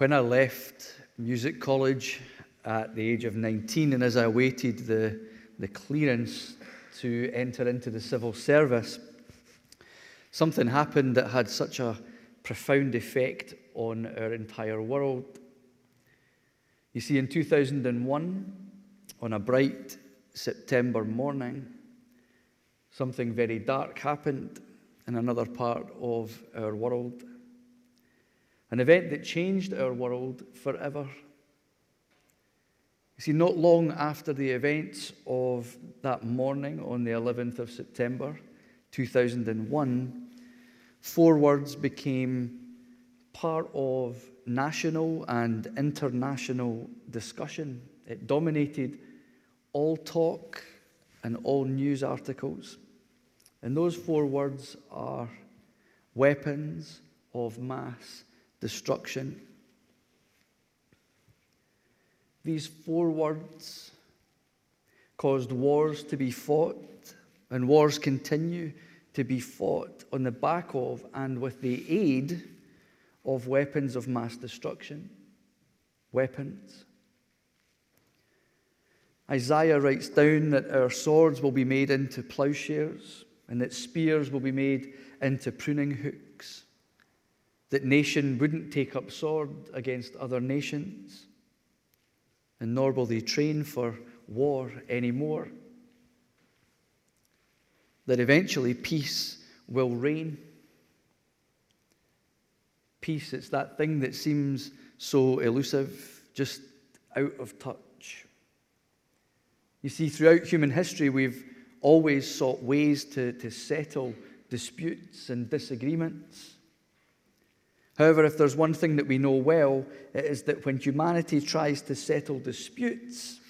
When I left music college at the age of 19, and as I awaited the, the clearance to enter into the civil service, something happened that had such a profound effect on our entire world. You see, in 2001, on a bright September morning, something very dark happened in another part of our world. An event that changed our world forever. You see, not long after the events of that morning on the 11th of September 2001, four words became part of national and international discussion. It dominated all talk and all news articles. And those four words are weapons of mass destruction. These four words caused wars to be fought, and wars continue to be fought on the back of and with the aid of weapons of mass destruction. Weapons. Isaiah writes down that our swords will be made into plowshares and that spears will be made into pruning hooks, that nation wouldn't take up sword against other nations, and nor will they train for war anymore, that eventually peace will reign. Peace, it's that thing that seems so elusive, just out of touch. You see, throughout human history, we've always sought ways to, to settle disputes and disagreements. However, if there's one thing that we know well, it is that when humanity tries to settle disputes,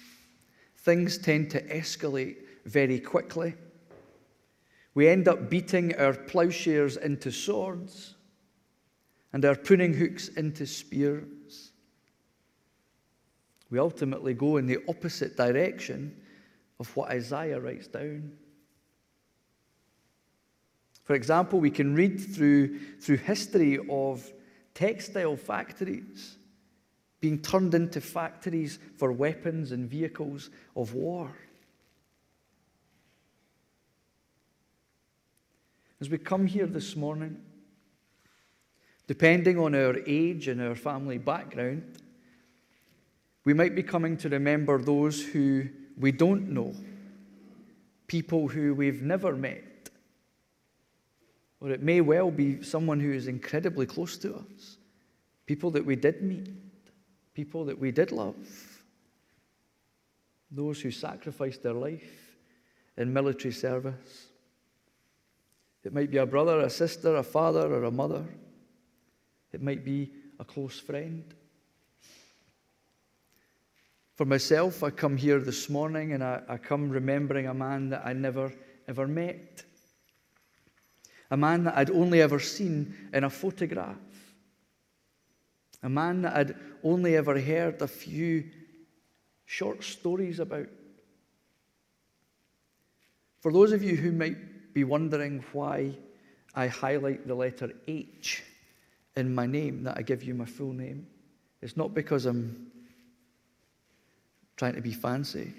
things tend to escalate very quickly. We end up beating our plowshares into swords and our pruning hooks into spears. We ultimately go in the opposite direction of what Isaiah writes down. For example, we can read through, through history of textile factories being turned into factories for weapons and vehicles of war. As we come here this morning, depending on our age and our family background, we might be coming to remember those who we don't know, people who we've never met. Or it may well be someone who is incredibly close to us, people that we did meet, people that we did love, those who sacrificed their life in military service. It might be a brother, a sister, a father, or a mother. It might be a close friend. For myself, I come here this morning and I, I come remembering a man that I never ever met. A man that I'd only ever seen in a photograph. A man that I'd only ever heard a few short stories about. For those of you who might be wondering why I highlight the letter H in my name, that I give you my full name, it's not because I'm trying to be fancy.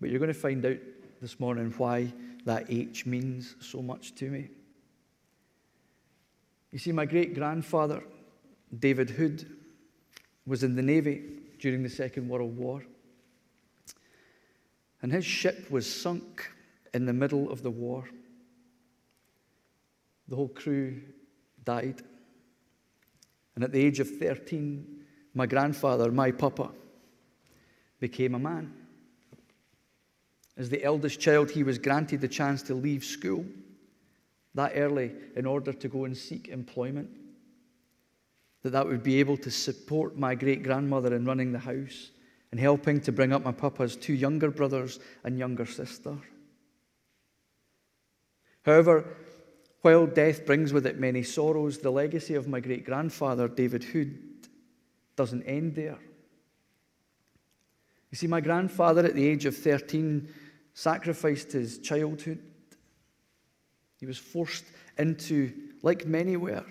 But you're going to find out this morning why that H means so much to me. You see, my great grandfather, David Hood, was in the Navy during the Second World War. And his ship was sunk in the middle of the war. The whole crew died. And at the age of 13, my grandfather, my papa, became a man. As the eldest child, he was granted the chance to leave school that early in order to go and seek employment. That that would be able to support my great grandmother in running the house and helping to bring up my papa's two younger brothers and younger sister. However, while death brings with it many sorrows, the legacy of my great grandfather, David Hood, doesn't end there. You see, my grandfather at the age of 13 sacrificed his childhood. He was forced into, like many were,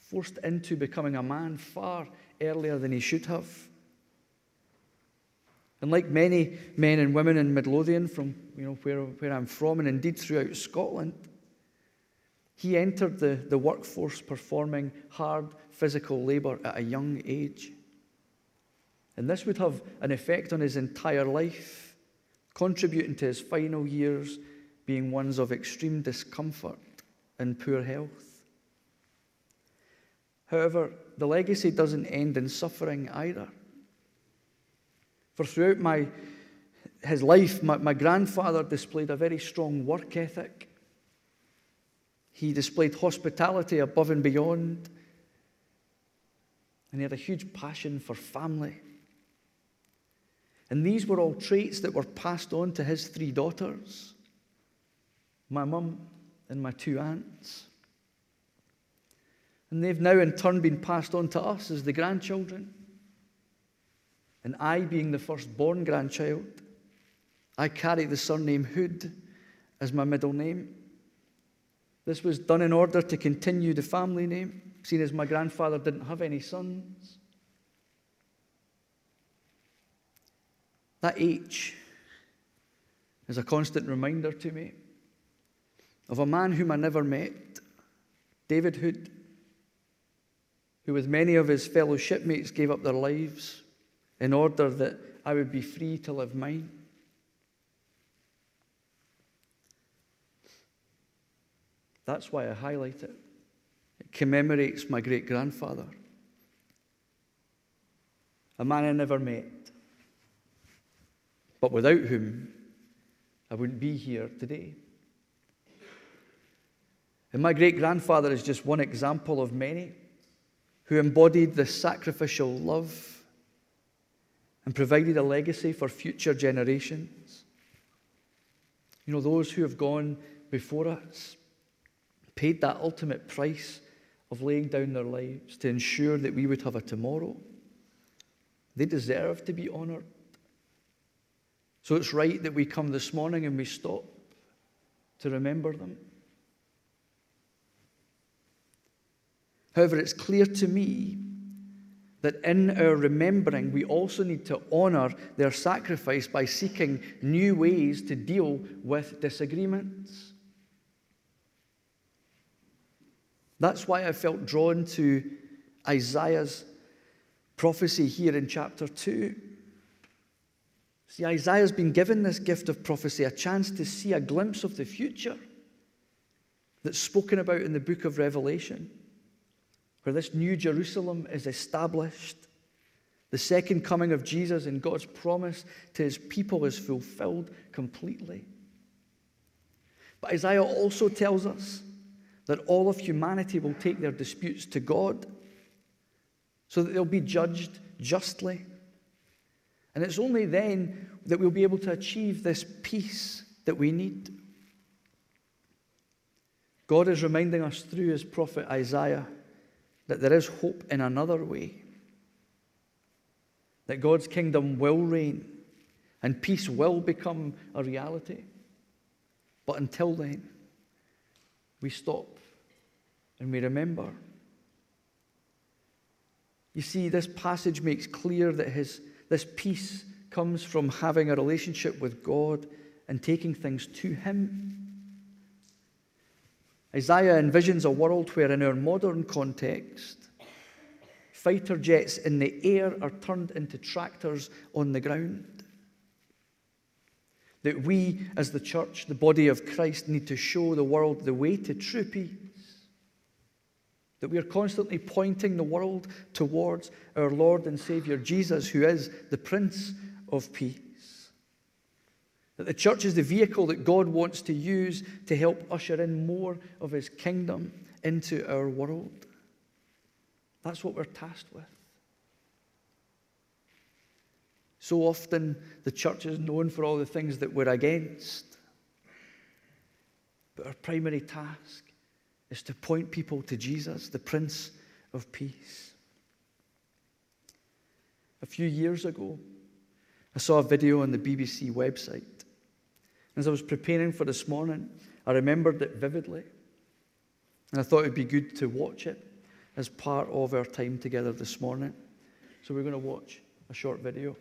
forced into becoming a man far earlier than he should have. And like many men and women in Midlothian, from you know, where, where I'm from, and indeed throughout Scotland, he entered the, the workforce performing hard physical labour at a young age. And this would have an effect on his entire life, contributing to his final years being ones of extreme discomfort and poor health. However, the legacy doesn't end in suffering either. For throughout my, his life, my, my grandfather displayed a very strong work ethic. He displayed hospitality above and beyond. And he had a huge passion for family. And these were all traits that were passed on to his three daughters my mum and my two aunts. And they've now in turn been passed on to us as the grandchildren. And I, being the firstborn grandchild, I carry the surname Hood as my middle name. This was done in order to continue the family name, seeing as my grandfather didn't have any sons. That H is a constant reminder to me of a man whom I never met, David Hood, who, with many of his fellow shipmates, gave up their lives in order that I would be free to live mine. That's why I highlight it. It commemorates my great grandfather, a man I never met, but without whom I wouldn't be here today. And my great grandfather is just one example of many who embodied the sacrificial love and provided a legacy for future generations. You know, those who have gone before us paid that ultimate price of laying down their lives to ensure that we would have a tomorrow. They deserve to be honored. So it's right that we come this morning and we stop to remember them. However, it's clear to me that in our remembering, we also need to honour their sacrifice by seeking new ways to deal with disagreements. That's why I felt drawn to Isaiah's prophecy here in chapter 2. See, Isaiah's been given this gift of prophecy, a chance to see a glimpse of the future that's spoken about in the book of Revelation where this new Jerusalem is established. The second coming of Jesus and God's promise to his people is fulfilled completely. But Isaiah also tells us that all of humanity will take their disputes to God so that they'll be judged justly. And it's only then that we'll be able to achieve this peace that we need. God is reminding us through his prophet Isaiah that there is hope in another way. That God's kingdom will reign and peace will become a reality. But until then, we stop and we remember. You see, this passage makes clear that his, this peace comes from having a relationship with God and taking things to Him. Isaiah envisions a world where, in our modern context, fighter jets in the air are turned into tractors on the ground. That we, as the church, the body of Christ, need to show the world the way to true peace. That we are constantly pointing the world towards our Lord and Savior Jesus, who is the Prince of Peace. That the church is the vehicle that God wants to use to help usher in more of his kingdom into our world. That's what we're tasked with. So often, the church is known for all the things that we're against. But our primary task is to point people to Jesus, the Prince of Peace. A few years ago, I saw a video on the BBC website. As I was preparing for this morning, I remembered it vividly. And I thought it would be good to watch it as part of our time together this morning. So we're going to watch a short video.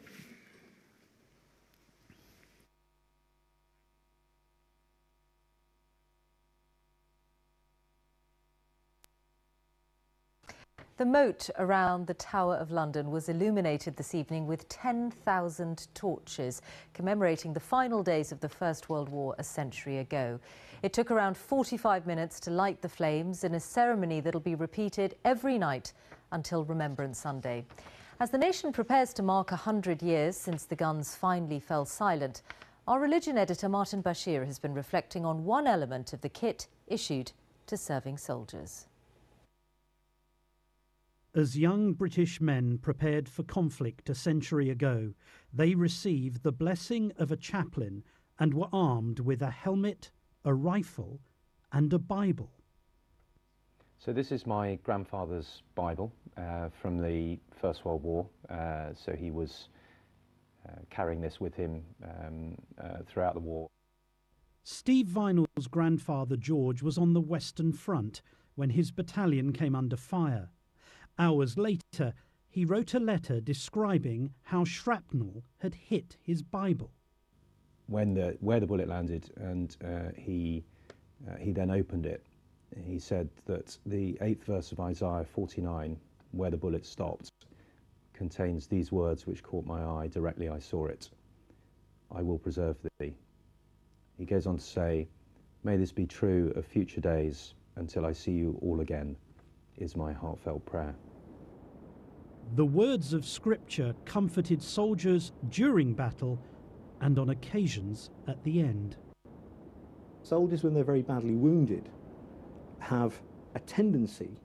The moat around the Tower of London was illuminated this evening with 10,000 torches, commemorating the final days of the First World War a century ago. It took around 45 minutes to light the flames in a ceremony that'll be repeated every night until Remembrance Sunday. As the nation prepares to mark 100 years since the guns finally fell silent, our religion editor Martin Bashir has been reflecting on one element of the kit issued to serving soldiers. As young British men prepared for conflict a century ago, they received the blessing of a chaplain and were armed with a helmet, a rifle, and a Bible. So this is my grandfather's Bible uh, from the First World War. Uh, so he was uh, carrying this with him um, uh, throughout the war. Steve Vinal's grandfather George was on the Western Front when his battalion came under fire. Hours later, he wrote a letter describing how shrapnel had hit his Bible. When the where the bullet landed, and uh, he uh, he then opened it. He said that the eighth verse of Isaiah 49, where the bullet stopped, contains these words which caught my eye. Directly I saw it. I will preserve thee. He goes on to say, May this be true of future days until I see you all again, is my heartfelt prayer. The words of Scripture comforted soldiers during battle and on occasions at the end. Soldiers, when they're very badly wounded, have a tendency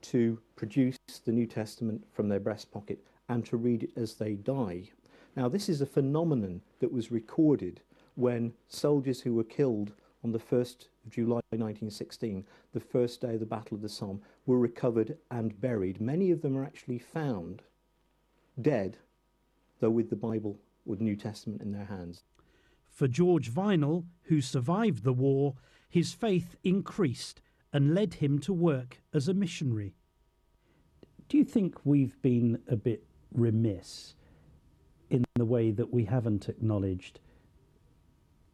to produce the New Testament from their breast pocket and to read it as they die. Now, this is a phenomenon that was recorded when soldiers who were killed on the 1st of July 1916, the first day of the Battle of the Somme, were recovered and buried. Many of them are actually found dead, though with the Bible or the New Testament in their hands. For George Vinal, who survived the war, his faith increased and led him to work as a missionary. Do you think we've been a bit remiss in the way that we haven't acknowledged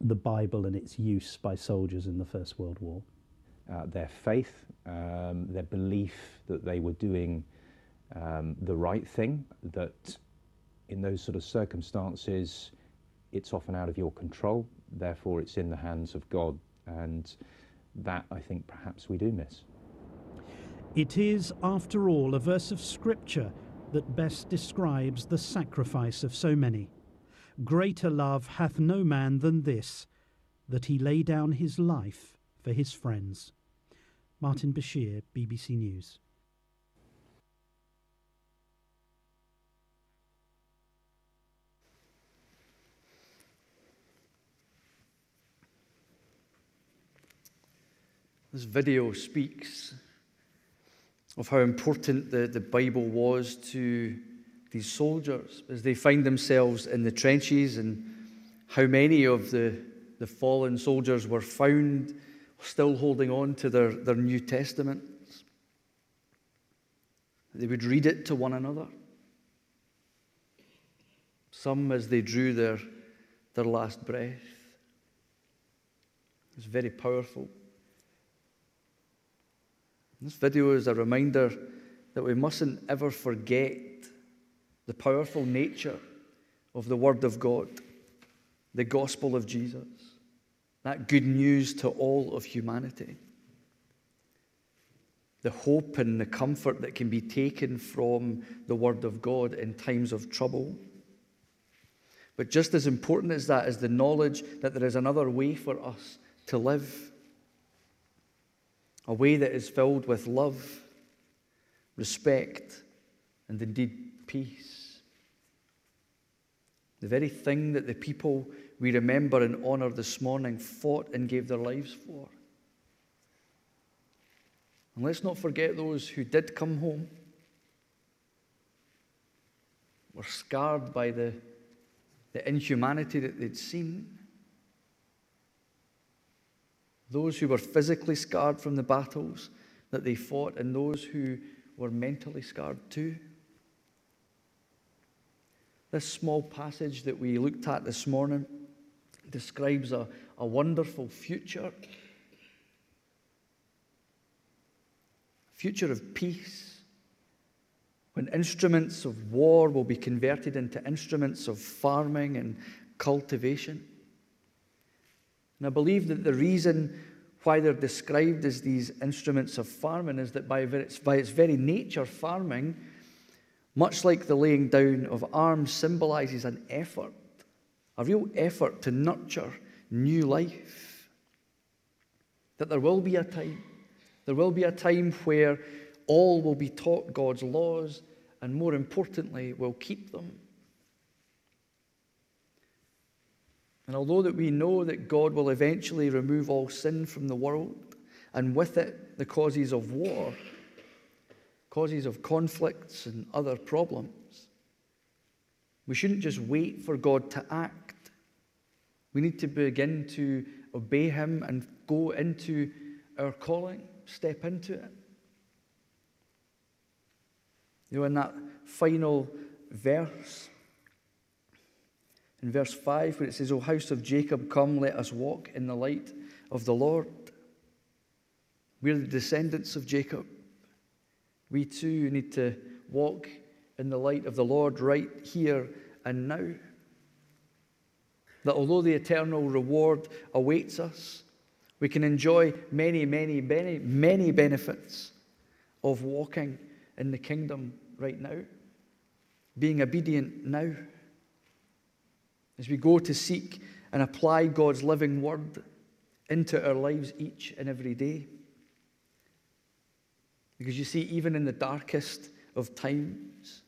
the Bible and its use by soldiers in the First World War? uh, their faith, um, their belief that they were doing um, the right thing, that in those sort of circumstances, it's often out of your control, therefore, it's in the hands of God. And that I think perhaps we do miss. It is, after all, a verse of Scripture that best describes the sacrifice of so many. Greater love hath no man than this, that he lay down his life for his friends. Martin Bashir, BBC News. This video speaks of how important the, the Bible was to these soldiers as they find themselves in the trenches and how many of the, the fallen soldiers were found still holding on to their, their New Testaments. They would read it to one another. Some as they drew their, their last breath. It's very powerful. This video is a reminder that we mustn't ever forget the powerful nature of the Word of God, the gospel of Jesus, that good news to all of humanity. The hope and the comfort that can be taken from the Word of God in times of trouble. But just as important as that is the knowledge that there is another way for us to live. A way that is filled with love, respect, and indeed peace. The very thing that the people we remember and honour this morning fought and gave their lives for. And let's not forget those who did come home, were scarred by the, the inhumanity that they'd seen. Those who were physically scarred from the battles that they fought, and those who were mentally scarred too. This small passage that we looked at this morning describes a, a wonderful future. Future of peace, when instruments of war will be converted into instruments of farming and cultivation. And I believe that the reason why they're described as these instruments of farming is that by its, by its very nature, farming much like the laying down of arms symbolizes an effort, a real effort to nurture new life. That there will be a time, there will be a time where all will be taught God's laws and, more importantly, will keep them. And although that we know that God will eventually remove all sin from the world, and with it the causes of war, causes of conflicts and other problems. We shouldn't just wait for God to act. We need to begin to obey Him and go into our calling, step into it. You know, in that final verse, in verse 5, where it says, O house of Jacob, come, let us walk in the light of the Lord. We're the descendants of Jacob. We too need to walk in the light of the Lord right here and now. That although the eternal reward awaits us, we can enjoy many, many, many, many benefits of walking in the kingdom right now, being obedient now. As we go to seek and apply God's living word into our lives each and every day. Because you see, even in the darkest of times,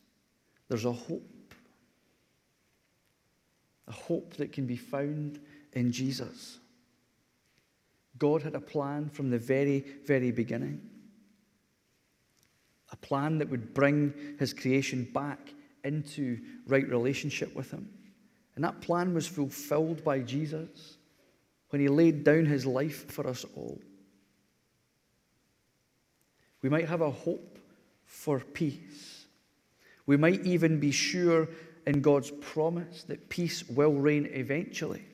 there's a hope. A hope that can be found in Jesus. God had a plan from the very, very beginning. A plan that would bring his creation back into right relationship with him. And that plan was fulfilled by Jesus when he laid down his life for us all. We might have a hope for peace. We might even be sure in God's promise that peace will reign eventually.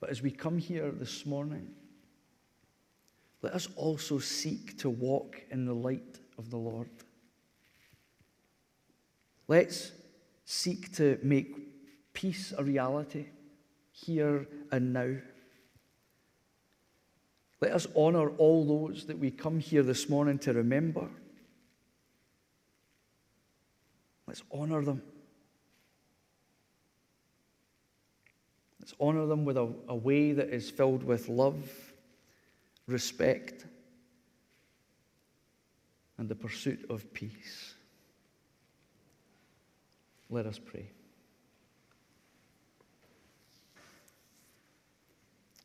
But as we come here this morning, let us also seek to walk in the light of the Lord. Let's seek to make peace a reality here and now. Let us honour all those that we come here this morning to remember. Let's honour them. Let's honour them with a, a way that is filled with love, respect, and the pursuit of peace. Let us pray.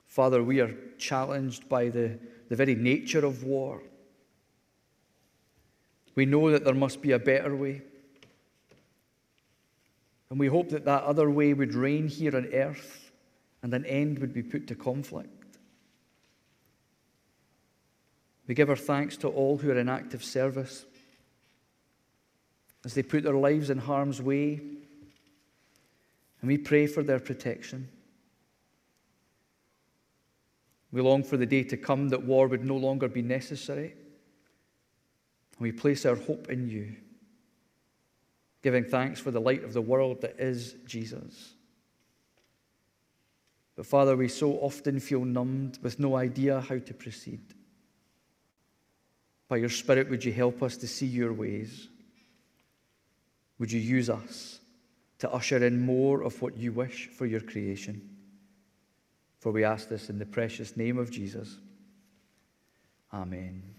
Father, we are challenged by the, the very nature of war. We know that there must be a better way. And we hope that that other way would reign here on earth and an end would be put to conflict. We give our thanks to all who are in active service as they put their lives in harm's way, and we pray for their protection. We long for the day to come that war would no longer be necessary. And we place our hope in you, giving thanks for the light of the world that is Jesus. But Father, we so often feel numbed with no idea how to proceed. By your Spirit, would you help us to see your ways? Would you use us to usher in more of what you wish for your creation. For we ask this in the precious name of Jesus. Amen.